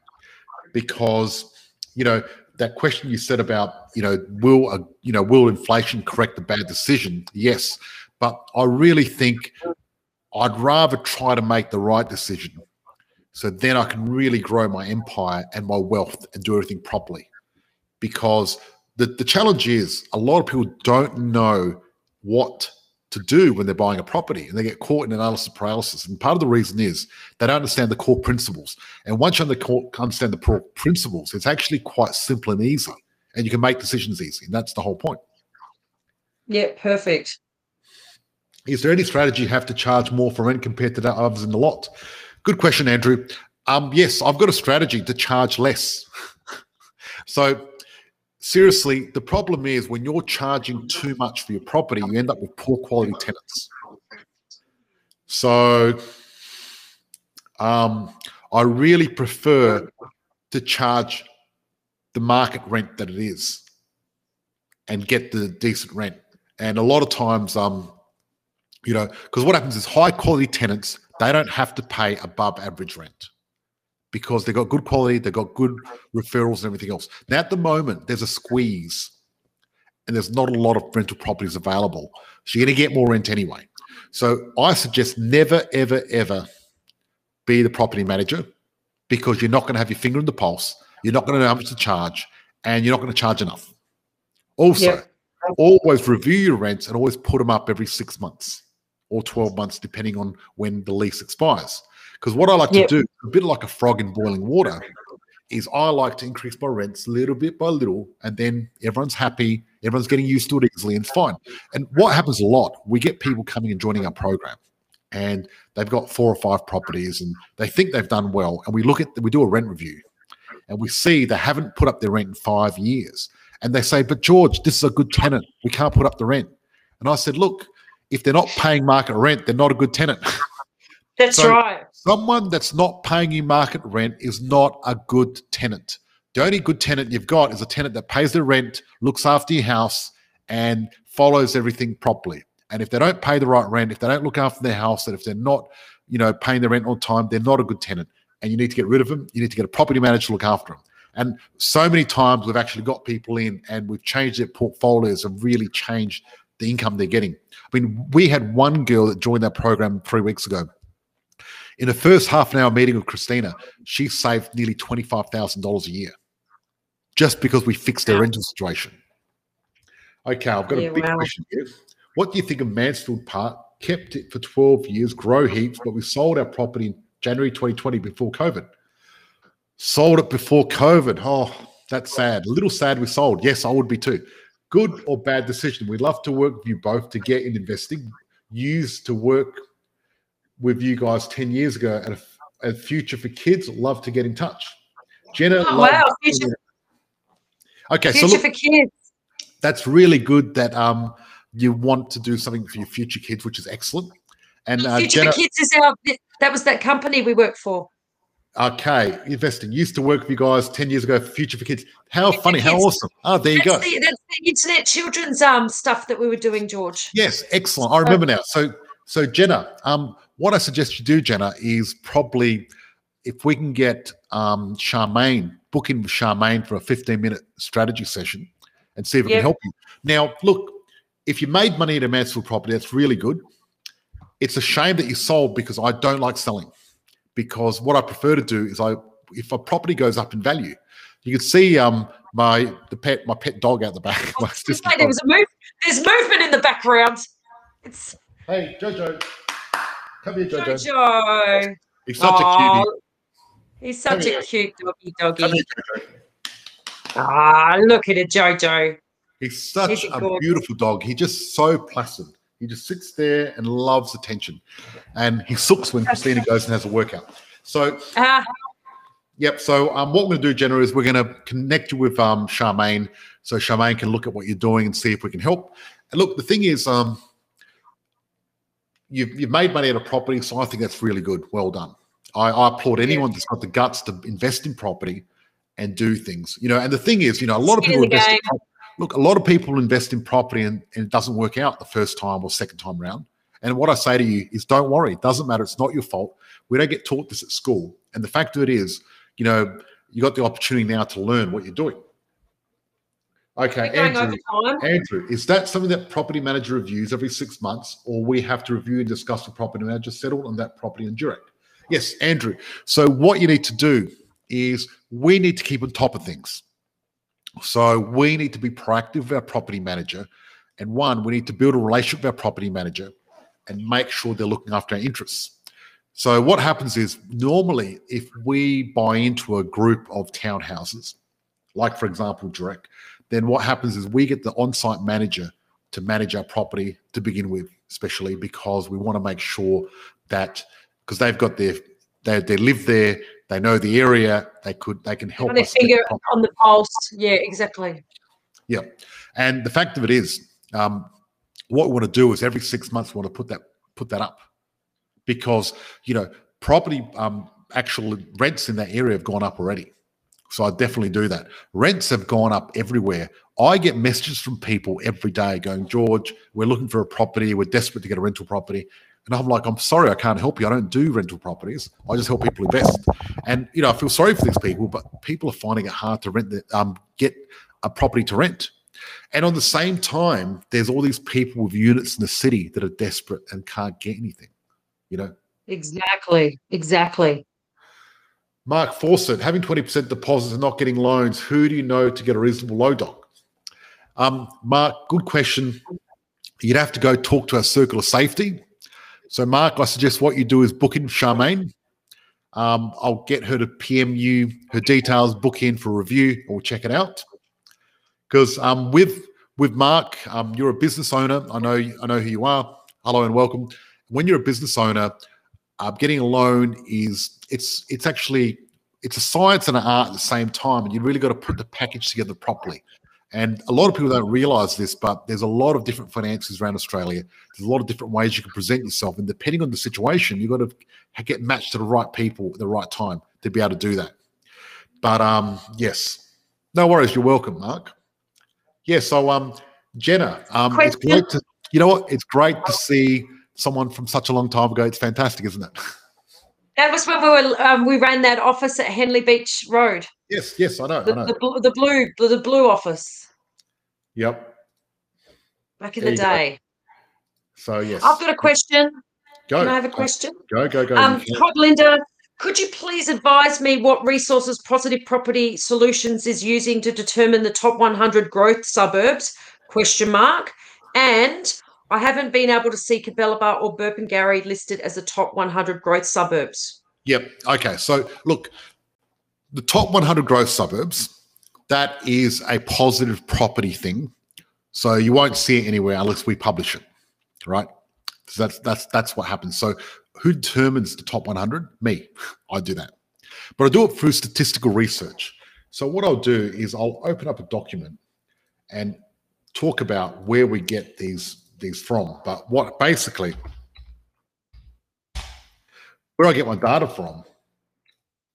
because, you know, that question you said about, you know, will a, you know, will inflation correct a bad decision? Yes, but I really think I'd rather try to make the right decision, so then I can really grow my empire and my wealth and do everything properly. Because the the challenge is a lot of people don't know what to do when they're buying a property and they get caught in analysis paralysis. And part of the reason is they don't understand the core principles. And once you understand the core principles, it's actually quite simple and easy. And you can make decisions easy. And that's the whole point. Yeah, perfect. Is there any strategy you have to charge more for rent compared to the others in the lot? Good question, Andrew. Um, yes, I've got a strategy to charge less. so, seriously, the problem is when you're charging too much for your property, you end up with poor quality tenants. So, um, I really prefer to charge the market rent that it is and get the decent rent. And a lot of times, um, you know, because what happens is high quality tenants, they don't have to pay above average rent because they've got good quality, they've got good referrals and everything else. Now, at the moment, there's a squeeze and there's not a lot of rental properties available. So you're going to get more rent anyway. So I suggest never, ever, ever be the property manager because you're not going to have your finger in the pulse. You're not going to know how much to charge and you're not going to charge enough. Also, Yeah. always review your rents and always put them up every six months or 12 months, depending on when the lease expires. Because what I like Yep. to do, a bit like a frog in boiling water, is I like to increase my rents little bit by little, and then everyone's happy, everyone's getting used to it easily and fine. And what happens a lot, we get people coming and joining our program, and they've got four or five properties, and they think they've done well. And we look at, we do a rent review, and we see they haven't put up their rent in five years. And they say, But George, this is a good tenant. We can't put up the rent. And I said, Look, if they're not paying market rent, they're not a good tenant. That's So- right. Someone that's not paying you market rent is not a good tenant. The only good tenant you've got is a tenant that pays their rent, looks after your house, and follows everything properly. And if they don't pay the right rent, if they don't look after their house, and if they're not, you know, paying the rent on time, they're not a good tenant. And you need to get rid of them. You need to get a property manager to look after them. And so many times we've actually got people in and we've changed their portfolios and really changed the income they're getting. I mean, we had one girl that joined that program three weeks ago. In the first half an hour meeting with Christina, she saved nearly $25,000 a year just because we fixed their rental situation. Okay, I've got yeah, a big wow. question here. What do you think of Mansfield Park? Kept it for 12 years, grow heaps, but we sold our property in January 2020 before COVID. Sold it before COVID. Oh, that's sad. A little sad we sold. Yes, I would be too. Good or bad decision. We'd love to work with you both to get in investing. Used to work with you guys 10 years ago at a, future for kids. Love to get in touch. Jenna. Oh, wow. Future, okay. Future so look, for kids. That's really good that um you want to do something for your future kids, which is excellent. And uh, Future Jenna, for Kids is our that was that company we worked for. Okay, investing. Used to work with you guys 10 years ago Future for Kids. How Future funny, how awesome. Oh, there you go. The, that's the internet children's um stuff that we were doing, George. Yes, excellent. I remember now. So so Jenna, um, what I suggest you do, Jenna, is probably if we can get um Charmaine, book in with Charmaine for a 15 minute strategy session and see if it yep. can help you. Now, look, if you made money at a Mansfield property, that's really good. It's a shame that you sold because I don't like selling. Because what I prefer to do is I, if a property goes up in value, you can see um my the pet my pet dog out the back. there was a move. There's movement in the background. It's hey Jojo, come here, Jojo. Jojo. He's such Aww. a cutie. He's such a cute doggy doggy. Come here, Jojo. Ah, look at it, Jojo. He's such He's a beautiful dog. He's just so placid. He just sits there and loves attention. And he sooks when Christina goes and has a workout. So, uh, yep. So, um, what we're going to do, Jenna, is we're going to connect you with um, Charmaine so Charmaine can look at what you're doing and see if we can help. And look, the thing is, um, you've, you've made money out of property, so I think that's really good. Well done. I, I applaud anyone that's got the guts to invest in property and do things. You know, and the thing is, you know, a lot of people invest in look, a lot of people invest in property and, and, it doesn't work out the first time or second time around. And what I say to you is don't worry. It doesn't matter. It's not your fault. We don't get taught this at school. And the fact of it is, you know, you got the opportunity now to learn what you're doing. Okay, Andrew, Andrew, is that something that property manager reviews every six months, or we have to review and discuss with property manager settled on that property and direct? Yes, Andrew. So what you need to do is we need to keep on top of things. So we need to be proactive with our property manager. And one, we need to build a relationship with our property manager and make sure they're looking after our interests. So what happens is normally if we buy into a group of townhouses, like for example, direct, then what happens is we get the on-site manager to manage our property to begin with, especially because we want to make sure that because they've got their they, they live there, they know the area. They could they can help. They finger on the pulse. Yeah, exactly. Yeah, and the fact of it is, um, what we want to do is every six months we want to put that put that up because you know property um, actual rents in that area have gone up already. So I definitely do that. Rents have gone up everywhere. I get messages from people every day going, George, we're looking for a property. We're desperate to get a rental property. And I'm like, I'm sorry, I can't help you. I don't do rental properties. I just help people invest. And you know, I feel sorry for these people, but people are finding it hard to rent, the, um, get a property to rent. And on the same time, there's all these people with units in the city that are desperate and can't get anything. You know. Exactly. Exactly. Mark Fawcett, having 20% deposits and not getting loans, who do you know to get a reasonable low doc? Um, Mark, good question. You'd have to go talk to our circle of safety. So, Mark, I suggest what you do is book in Charmaine. Um, I'll get her to PM you her details, book in for review, or check it out. Because um, with with Mark, um, you're a business owner. I know I know who you are. Hello and welcome. When you're a business owner, uh, getting a loan is it's it's actually it's a science and an art at the same time, and you really got to put the package together properly. And a lot of people don't realize this, but there's a lot of different finances around Australia. There's a lot of different ways you can present yourself. And depending on the situation, you've got to get matched to the right people at the right time to be able to do that. But um, yes, no worries. You're welcome, Mark. Yeah, so um, Jenna, um, it's great to you know what? It's great to see someone from such a long time ago. It's fantastic, isn't it? That was when we were um, we ran that office at Henley Beach Road. Yes, yes, I know. The, I know. the, the blue the blue office. Yep. Back in there the day. Go. So yes. I've got a question. Go. Can I have a question? Go, go, go. Um, Todd Linda, could you please advise me what resources Positive Property Solutions is using to determine the top 100 growth suburbs? Question mark. And I haven't been able to see Capalaba or Burpengary listed as the top 100 growth suburbs. Yep. Okay. So look, the top 100 growth suburbs, that is a positive property thing. So you won't see it anywhere unless we publish it, right? So that's that's that's what happens. So who determines the top 100? Me. I do that. But I do it through statistical research. So what I'll do is I'll open up a document and talk about where we get these these from. But what basically where I get my data from,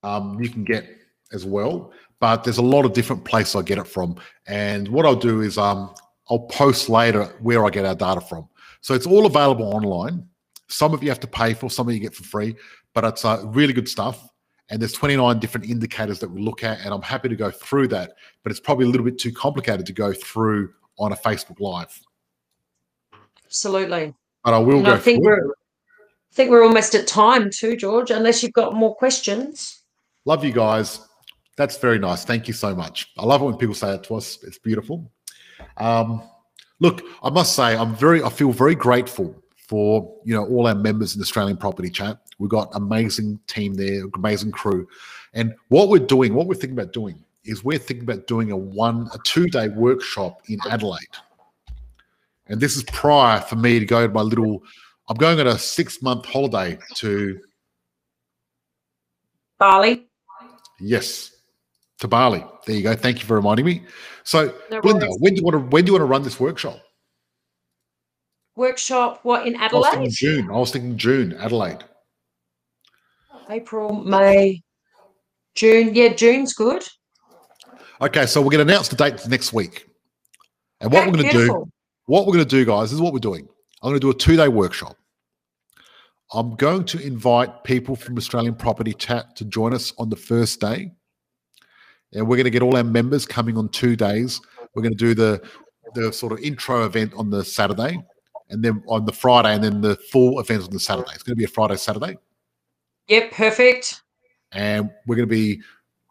um, you can get as well. But there's a lot of different places I get it from. And what I'll do is um, I'll post later where I get our data from. So it's all available online. Some of you have to pay for, some of you get for free, but it's uh, really good stuff. And there's 29 different indicators that we look at, and I'm happy to go through that. But it's probably a little bit too complicated to go through on a Facebook Live. Absolutely. But I will and go. I think we're. I think we're almost at time too, George. Unless you've got more questions. Love you guys. That's very nice. Thank you so much. I love it when people say that to us. It's beautiful. Um, look, I must say, I'm very. I feel very grateful for you know all our members in the Australian Property Chat. We've got amazing team there, amazing crew, and what we're doing, what we're thinking about doing, is we're thinking about doing a one, a two day workshop in Adelaide. And this is prior for me to go to my little. I'm going on a six month holiday to Bali. Yes, to Bali. There you go. Thank you for reminding me. So, no when do you want to when do you want to run this workshop? Workshop what in Adelaide? I was June. I was thinking June, Adelaide. April, May, June. Yeah, June's good. Okay, so we're going to announce the date next week. And what we're going to do, what we're going to do, guys, is what we're doing. I'm going to do a two day workshop. I'm going to invite people from Australian Property Chat to join us on the first day. And we're going to get all our members coming on two days. We're going to do the the sort of intro event on the Saturday, and then on the Friday, and then the full event on the Saturday. It's going to be a Friday, Saturday. Yep, perfect. And we're going to be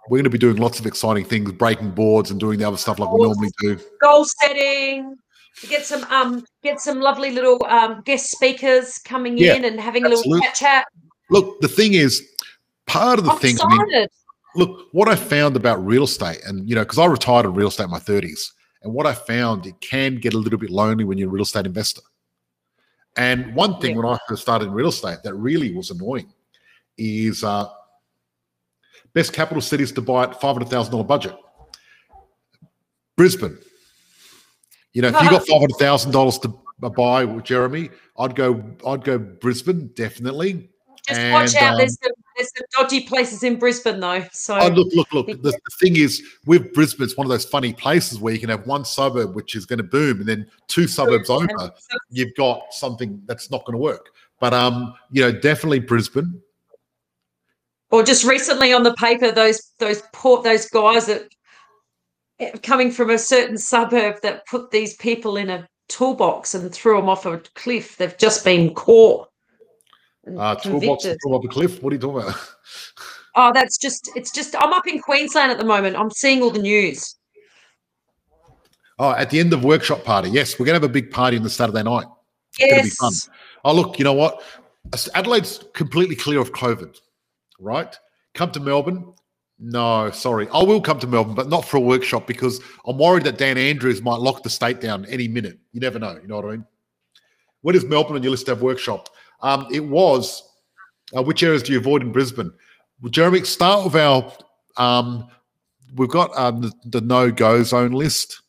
we're going to be doing lots of exciting things, breaking boards and doing the other stuff like we normally do. Goal setting. Get some um get some lovely little um guest speakers coming yeah, in and having absolutely. a little chat chat. Look, the thing is, part of the I'm thing. I mean, look, what I found about real estate, and you know, because I retired in real estate in my thirties, and what I found, it can get a little bit lonely when you're a real estate investor. And one thing yeah. when I first started in real estate that really was annoying is uh, Best capital cities to buy at five hundred thousand dollar budget. Brisbane. You know, if you got five hundred thousand dollars to buy, Jeremy, I'd go. I'd go Brisbane definitely. Just and, watch out. Um, there's some there's some dodgy places in Brisbane though. So oh, look, look, look. The, the, thing is, with Brisbane, it's one of those funny places where you can have one suburb which is going to boom, and then two suburbs over, you've got something that's not going to work. But um, you know, definitely Brisbane or just recently on the paper those those port those guys that coming from a certain suburb that put these people in a toolbox and threw them off a cliff. They've just been caught uh, toolbox threw off a cliff? What are you talking about? Oh that's just it's just i'm up in queensland at the moment. I'm seeing all the news. Oh at the end of workshop party. Yes we're going to have a big party on the saturday night. It's yes. going to be fun. Oh look you know what? Adelaide's completely clear of covid right? Come to Melbourne. No, sorry. I will come to Melbourne, but not for a workshop because I'm worried that Dan Andrews might lock the state down any minute. You never know. You know what I mean? When is Melbourne on your list have workshop? Um, it was. Uh, which areas do you avoid in Brisbane? Well, Jeremy, start with our. Um, we've got um, the, the no go zone list.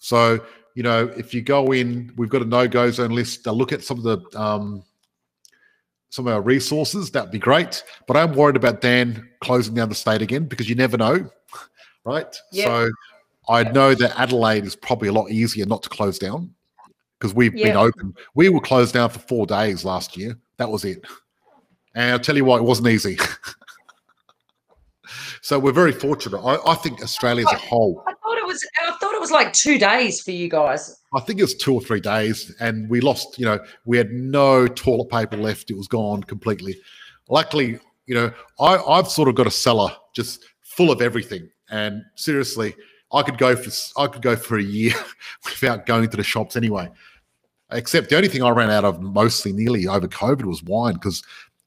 So you know, if you go in, we've got a no go zone list. To look at some of the um, some of our resources, that'd be great. But I'm worried about Dan closing down the state again because you never know, right? So I know that Adelaide is probably a lot easier not to close down because we've been open. We were closed down for four days last year. That was it. And I'll tell you what, it wasn't easy. so we're very fortunate. I, I think Australia as a whole, I thought it was. I thought it was like two days for you guys. I think it was two or three days, and we lost. You know, we had no toilet paper left; it was gone completely. Luckily, you know, I, I've sort of got a cellar just full of everything, and seriously, I could go for I could go for a year without going to the shops anyway. Except the only thing I ran out of mostly nearly over COVID was wine because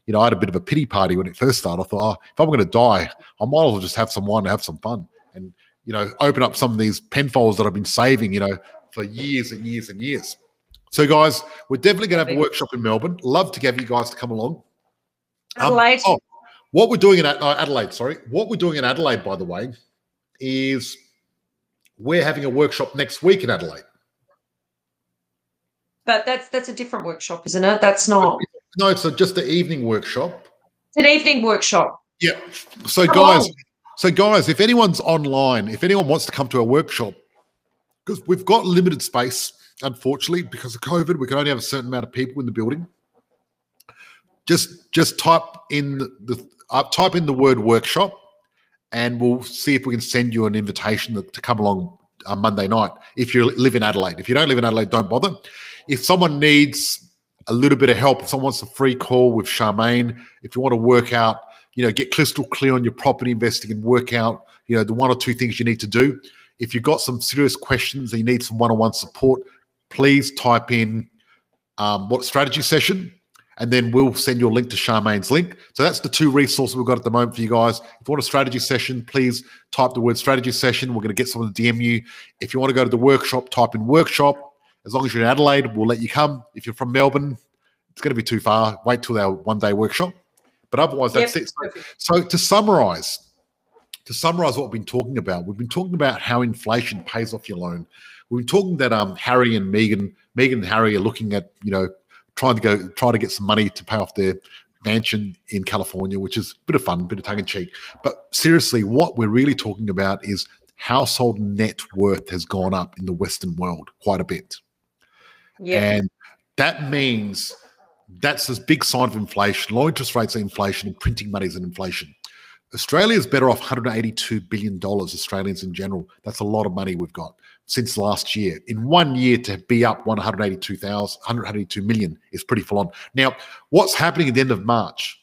you know I had a bit of a pity party when it first started. I thought, oh, if I'm going to die, I might as well just have some wine and have some fun, and you know, open up some of these penfolds that I've been saving, you know, for years and years and years. So, guys, we're definitely going to have a workshop in Melbourne. Love to have you guys to come along. Um, Adelaide. oh, what we're doing in uh, Adelaide, sorry, what we're doing in Adelaide, by the way, is we're having a workshop next week in Adelaide. But that's that's a different workshop, isn't it? That's not No, it's a, just the evening workshop. it's an evening workshop. Yeah. So, Come guys, on. so guys, if anyone's online, if anyone wants to come to a workshop, because we've got limited space, unfortunately, because of COVID, we can only have a certain amount of people in the building. Just just type in the, the uh, type in the word workshop, and we'll see if we can send you an invitation to, to come along on Monday night. If you live in Adelaide, if you don't live in Adelaide, don't bother. If someone needs a little bit of help, if someone wants a free call with Charmaine, if you want to work out, you know, get crystal clear on your property investing and work out, you know, the one or two things you need to do. If you've got some serious questions and you need some one-on-one support, please type in um, what strategy session, and then we'll send you a link to Charmaine's link. So that's the two resources we've got at the moment for you guys. If you want a strategy session, please type the word strategy session. We're going to get someone to DM you. If you want to go to the workshop, type in workshop. As long as you're in Adelaide, we'll let you come. If you're from Melbourne, it's going to be too far. Wait till our one day workshop. But otherwise, that's Yep. it. So, so to summarize, to summarize what we've been talking about, we've been talking about how inflation pays off your loan. We've been talking that um, Harry and Meghan, Meghan and Harry are looking at, you know, trying to go try to get some money to pay off their mansion in California, which is a bit of fun, a bit of tongue in cheek. But seriously, what we're really talking about is household net worth has gone up in the Western world quite a bit. Yeah. And that means that's this big sign of inflation. Low interest rates are inflation and printing money is an inflation. Australia is better off $182 billion, Australians in general. That's a lot of money we've got since last year. In one year to be up 182,000, 182 million is pretty full on. Now, what's happening at the end of March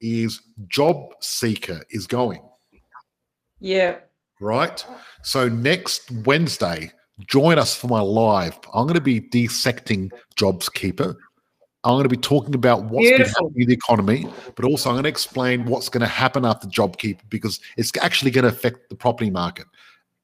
is Job Seeker is going yeah. right? So next Wednesday, join us for my live. I'm going to be dissecting Jobs Keeper. I'm going to be talking about what's Beautiful. happening in the economy, but also I'm going to explain what's going to happen after JobKeeper because it's actually going to affect the property market.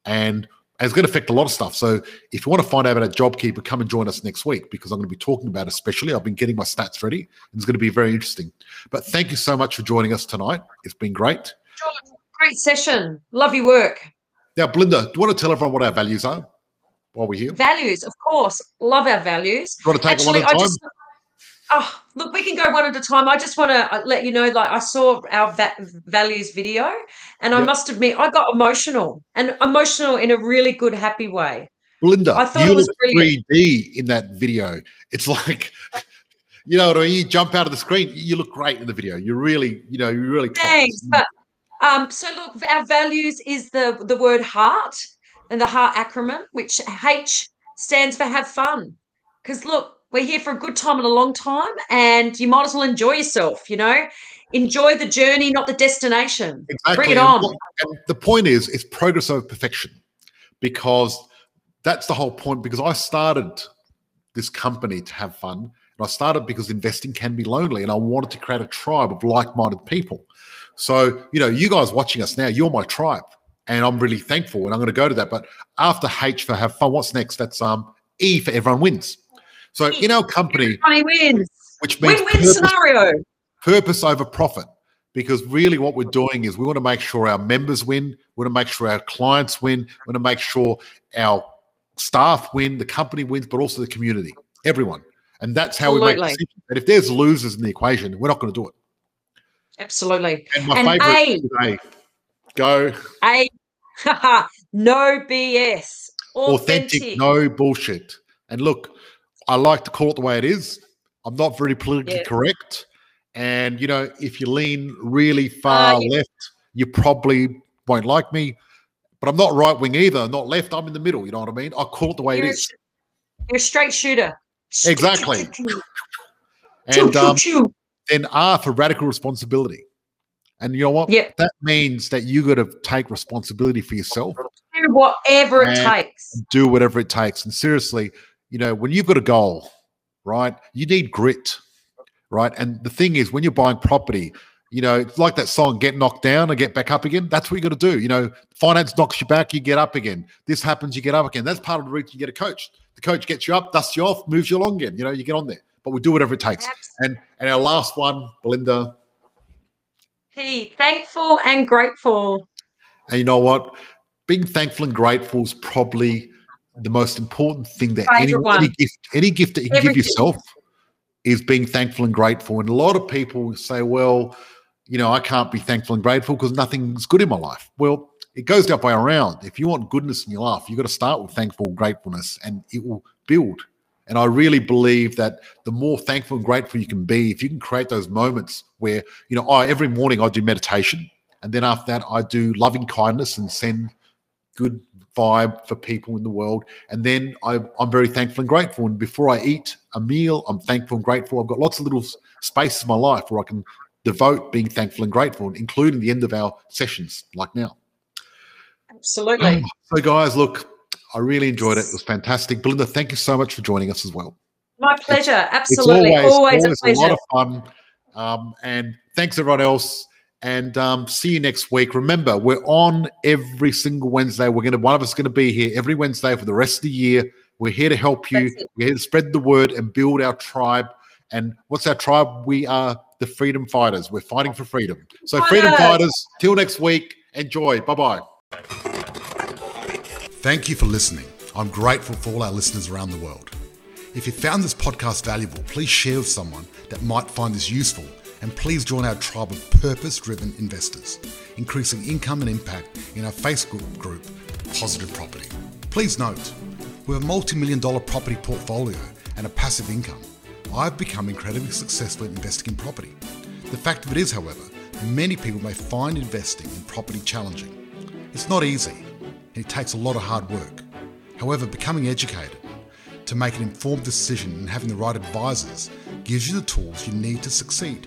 And it's going to affect a lot of stuff. So if you want to find out about JobKeeper, come and join us next week because I'm going to be talking about it especially. I've been getting my stats ready. and It's going to be very interesting. But thank you so much for joining us tonight. It's been great. George, great session. Love your work. Now, Belinda, do you want to tell everyone what our values are while we're here? Values, of course. Love our values. you want to take it one Actually, at a time? Oh look, we can go one at a time. I just want to let you know, like I saw our va- values video, and I must admit, I got emotional and emotional in a really good, happy way. Belinda, I thought you it was look 3D in that video. It's like, you know, when you jump out of the screen, you look great in the video. You really, you know, you really. Thanks. But um, so look, our values is the the word heart and the heart acronym, which H stands for have fun. Because look, we're here for a good time and a long time, and you might as well enjoy yourself. You know, enjoy the journey, not the destination. Exactly. Bring it And on. what- And the point is, it's progress over perfection because that's the whole point. Because I started this company to have fun. And I started because investing can be lonely, and I wanted to create a tribe of like-minded people. So, you know, you guys watching us now, you're my tribe, and I'm really thankful. And I'm going to go to that. But after H for have fun, what's next? That's um E for everyone wins. So in our company, which means Win-win purpose, scenario. purpose over profit because really what we're doing is we want to make sure our members win we want to make sure our clients win we want to make sure our staff win the company wins but also the community everyone and that's how we make Absolutely. decisions and if there's losers in the equation we're not going to do it Absolutely. and my And favorite A. today go A no BS. Authentic. Authentic. no bullshit. And look, I like to call it the way it is. I'm not very politically Yeah. correct. And, you know, if you lean really far Uh, you- left, you probably won't like me. But I'm not right wing either, not left. I'm in the middle. You know what I mean? I call it the way it You're, a, you're a straight shooter. Exactly. And um, then R for radical responsibility. And you know what? Yep. That means that you got to take responsibility for yourself, Do whatever it takes. do whatever it takes. And seriously, you know, when you've got a goal, right, you need grit, right? And the thing is, when you're buying property, you know, it's like that song, get knocked down and get back up again. That's what you got to do. You know, finance knocks you back, you get up again. This happens, you get up again. That's part of the reason you get a coach. The coach gets you up, dusts you off, moves you along again. You know, you get on there. But we do whatever it takes. And and our last one, Belinda, He thankful and grateful. And you know what? Being thankful and grateful is probably the most important thing that any, any gift, any gift that you can give yourself is being thankful and grateful. And a lot of people say, well, you know, I can't be thankful and grateful because nothing's good in my life. Well, it goes the other way around. If you want goodness in your life, you've got to start with thankful gratefulness and it will build. And I really believe that the more thankful and grateful you can be, if you can create those moments where, you know, I every morning I do meditation. And then after that, I do loving kindness and send good vibe for people in the world. And then I, I'm very thankful and grateful. And before I eat a meal, I'm thankful and grateful. I've got lots of little spaces in my life where I can devote being thankful and grateful, including the end of our sessions like now. Absolutely. So, guys, look, I really enjoyed it. It was fantastic. Belinda, thank you so much for joining us as well. My pleasure. It's Absolutely. Always, a a pleasure. lot of fun. Um, and thanks everyone else. And um, see you next week. Remember, we're on every single Wednesday. We're gonna one of us is gonna be here every Wednesday for the rest of the year. We're here to help you. We're here to spread the word and build our tribe. And what's our tribe? We are the freedom fighters. We're fighting for freedom. So, freedom Fighters. fighters. Till next week. Enjoy. Bye bye. Thank you for listening. I'm grateful for all our listeners around the world. If you found this podcast valuable, please share with someone that might find this useful, and please join our tribe of purpose driven investors, increasing income and impact in our Facebook group, Positive Property. Please note, with a multi million dollar property portfolio and a passive income, I've become incredibly successful in investing in property. The fact of it is, however, many people may find investing in property challenging. It's not easy, and it takes a lot of hard work. However, becoming educated to make an informed decision and having the right advisors gives you the tools you need to succeed.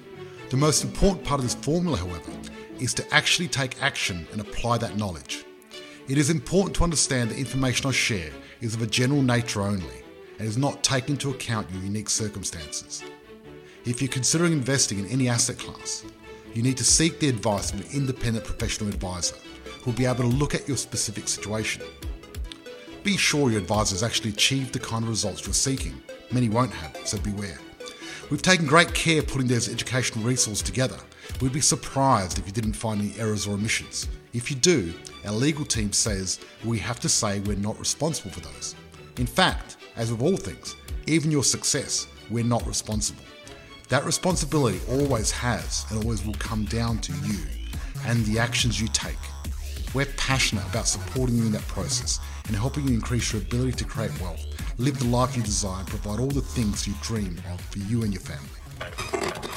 The most important part of this formula, however, is to actually take action and apply that knowledge. It is important to understand the information I share is of a general nature only and is not taking into account your unique circumstances. If you're considering investing in any asset class, you need to seek the advice of an independent professional advisor who will be able to look at your specific situation. Be sure your advisor has actually achieved the kind of results you're seeking. Many won't have, so beware. We've taken great care putting those educational resources together. We'd be surprised if you didn't find any errors or omissions. If you do, our legal team says we have to say we're not responsible for those. In fact, as with all things, even your success, we're not responsible. That responsibility always has and always will come down to you and the actions you take. We're passionate about supporting you in that process and helping you increase your ability to create wealth, live the life you desire, and provide all the things you dream of for you and your family.